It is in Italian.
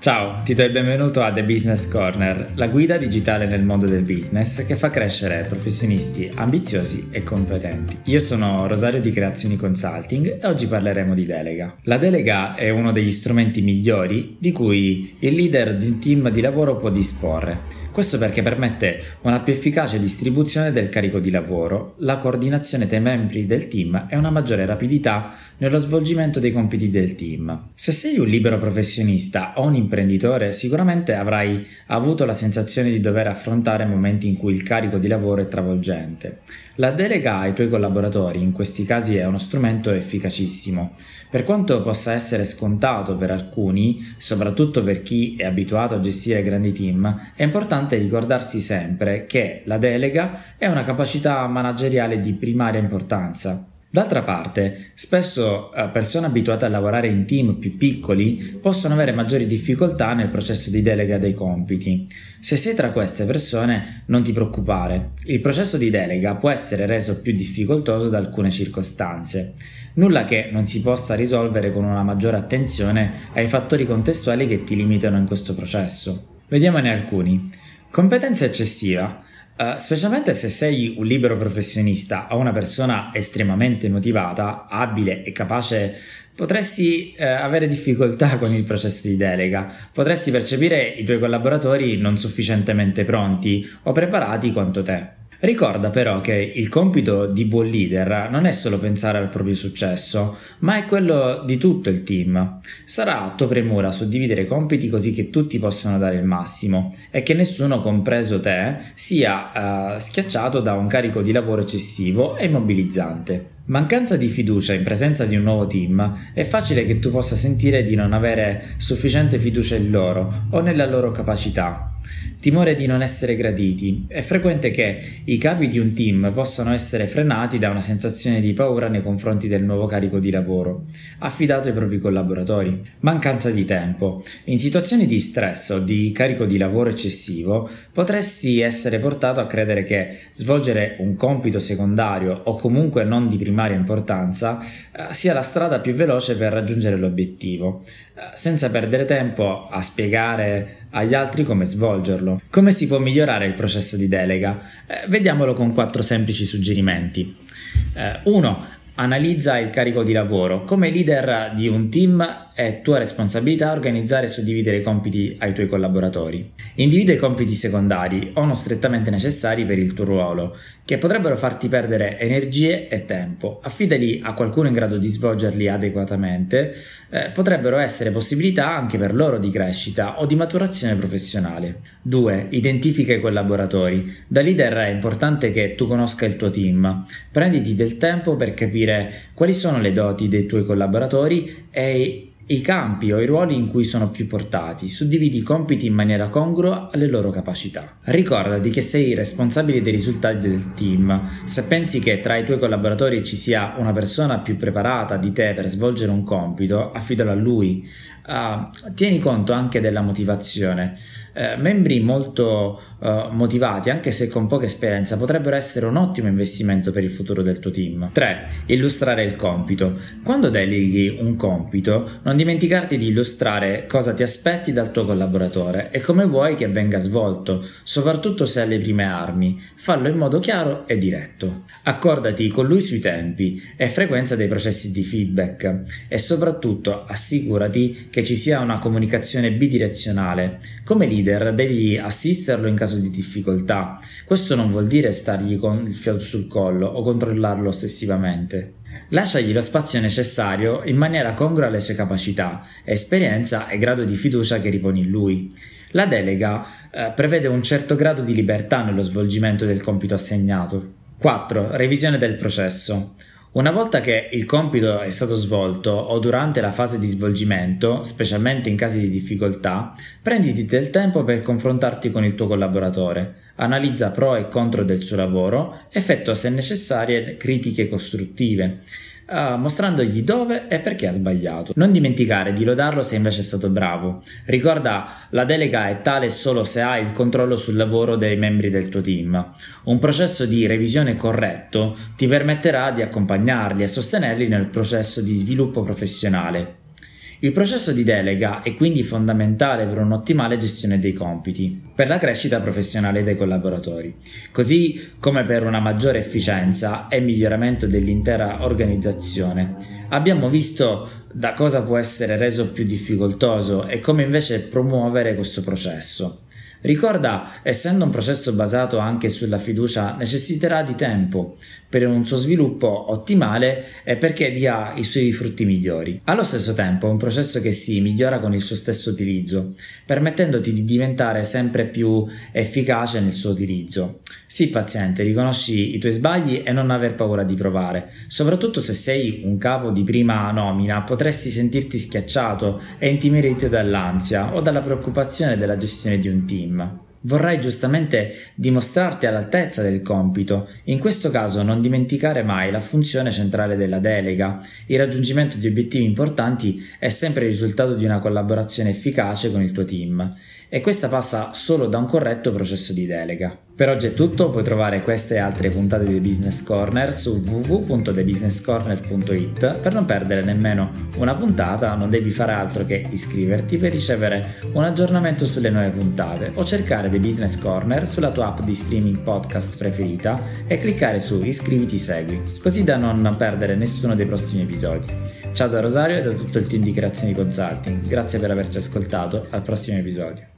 Ciao, ti do il benvenuto a The Business Corner, la guida digitale nel mondo del business che fa crescere professionisti ambiziosi e competenti. Io sono Rosario di Creazioni Consulting e oggi parleremo di delega. La delega è uno degli strumenti migliori di cui il leader di un team di lavoro può disporre. Questo perché permette una più efficace distribuzione del carico di lavoro, la coordinazione tra i membri del team e una maggiore rapidità nello svolgimento dei compiti del team. Se sei un libero professionista o un imprenditore, sicuramente avrai avuto la sensazione di dover affrontare momenti in cui il carico di lavoro è travolgente. La delega ai tuoi collaboratori in questi casi è uno strumento efficacissimo. Per quanto possa essere scontato per alcuni, soprattutto per chi è abituato a gestire grandi team, è importante ricordarsi sempre che la delega è una capacità manageriale di primaria importanza. D'altra parte, spesso eh, persone abituate a lavorare in team più piccoli possono avere maggiori difficoltà nel processo di delega dei compiti. Se sei tra queste persone, non ti preoccupare. Il processo di delega può essere reso più difficoltoso da alcune circostanze. Nulla che non si possa risolvere con una maggiore attenzione ai fattori contestuali che ti limitano in questo processo. Vediamone alcuni. Competenza eccessiva. Uh, specialmente se sei un libero professionista o una persona estremamente motivata, abile e capace, potresti uh, avere difficoltà con il processo di delega, potresti percepire i tuoi collaboratori non sufficientemente pronti o preparati quanto te. Ricorda però che il compito di buon leader non è solo pensare al proprio successo, ma è quello di tutto il team. Sarà tua premura suddividere i compiti così che tutti possano dare il massimo e che nessuno, compreso te, sia uh, schiacciato da un carico di lavoro eccessivo e immobilizzante. Mancanza di fiducia in presenza di un nuovo team è facile che tu possa sentire di non avere sufficiente fiducia in loro o nella loro capacità. Timore di non essere graditi. È frequente che i capi di un team possano essere frenati da una sensazione di paura nei confronti del nuovo carico di lavoro, affidato ai propri collaboratori. Mancanza di tempo. In situazioni di stress o di carico di lavoro eccessivo, potresti essere portato a credere che svolgere un compito secondario o comunque non di primaria importanza eh, sia la strada più veloce per raggiungere l'obiettivo, eh, senza perdere tempo a spiegare agli altri come svolgerlo. Come si può migliorare il processo di delega? Eh, vediamolo con quattro semplici suggerimenti. 1. Analizza il carico di lavoro. Come leader di un team è tua responsabilità organizzare e suddividere i compiti ai tuoi collaboratori. Individua i compiti secondari o non strettamente necessari per il tuo ruolo, che potrebbero farti perdere energie e tempo. Affidali a qualcuno in grado di svolgerli adeguatamente. Eh, potrebbero essere possibilità anche per loro di crescita o di maturazione professionale. 2. Identifica i collaboratori. Da leader è importante che tu conosca il tuo team. Prenditi del tempo per capire quali sono le doti dei tuoi collaboratori e i campi o i ruoli in cui sono più portati, suddividi i compiti in maniera congrua alle loro capacità. Ricordati che sei responsabile dei risultati del team. Se pensi che tra i tuoi collaboratori ci sia una persona più preparata di te per svolgere un compito, affidalo a lui. Uh, tieni conto anche della motivazione. Uh, membri molto uh, motivati, anche se con poca esperienza, potrebbero essere un ottimo investimento per il futuro del tuo team. 3. Illustrare il compito. Quando deleghi un compito, non dimenticarti di illustrare cosa ti aspetti dal tuo collaboratore e come vuoi che venga svolto, soprattutto se alle prime armi. Fallo in modo chiaro e diretto. Accordati con lui sui tempi e frequenza dei processi di feedback e soprattutto assicurati che che ci sia una comunicazione bidirezionale. Come leader devi assisterlo in caso di difficoltà. Questo non vuol dire stargli con il fiato sul collo o controllarlo ossessivamente. Lasciagli lo spazio necessario in maniera congrua alle sue capacità, esperienza e grado di fiducia che riponi in lui. La delega eh, prevede un certo grado di libertà nello svolgimento del compito assegnato. 4. Revisione del processo. Una volta che il compito è stato svolto o durante la fase di svolgimento, specialmente in casi di difficoltà, prenditi del tempo per confrontarti con il tuo collaboratore, analizza pro e contro del suo lavoro, effettua se necessarie critiche costruttive uh, mostrandogli dove e perché ha sbagliato. Non dimenticare di lodarlo se invece è stato bravo. Ricorda, la delega è tale solo se hai il controllo sul lavoro dei membri del tuo team. Un processo di revisione corretto ti permetterà di accompagnarli e sostenerli nel processo di sviluppo professionale. Il processo di delega è quindi fondamentale per un'ottimale gestione dei compiti, per la crescita professionale dei collaboratori, così come per una maggiore efficienza e miglioramento dell'intera organizzazione. Abbiamo visto da cosa può essere reso più difficoltoso e come invece promuovere questo processo. Ricorda, essendo un processo basato anche sulla fiducia, necessiterà di tempo per un suo sviluppo ottimale e perché dia i suoi frutti migliori. Allo stesso tempo è un processo che si migliora con il suo stesso utilizzo, permettendoti di diventare sempre più efficace nel suo utilizzo. Sii paziente, riconosci i tuoi sbagli e non aver paura di provare. Soprattutto se sei un capo di prima nomina, potresti sentirti schiacciato e intimidito dall'ansia o dalla preoccupazione della gestione di un team team. Vorrai giustamente dimostrarti all'altezza del compito, in questo caso non dimenticare mai la funzione centrale della delega. Il raggiungimento di obiettivi importanti è sempre il risultato di una collaborazione efficace con il tuo team e questa passa solo da un corretto processo di delega. Per oggi è tutto, puoi trovare queste e altre puntate di Business Corner su www.thebusinesscorner.it. Per non perdere nemmeno una puntata non devi fare altro che iscriverti per ricevere un aggiornamento sulle nuove puntate o cercare The Business Corner sulla tua app di streaming podcast preferita e cliccare su iscriviti segui, così da non perdere nessuno dei prossimi episodi. Ciao da Rosario e da tutto il team di Creazioni Consulting, grazie per averci ascoltato, al prossimo episodio.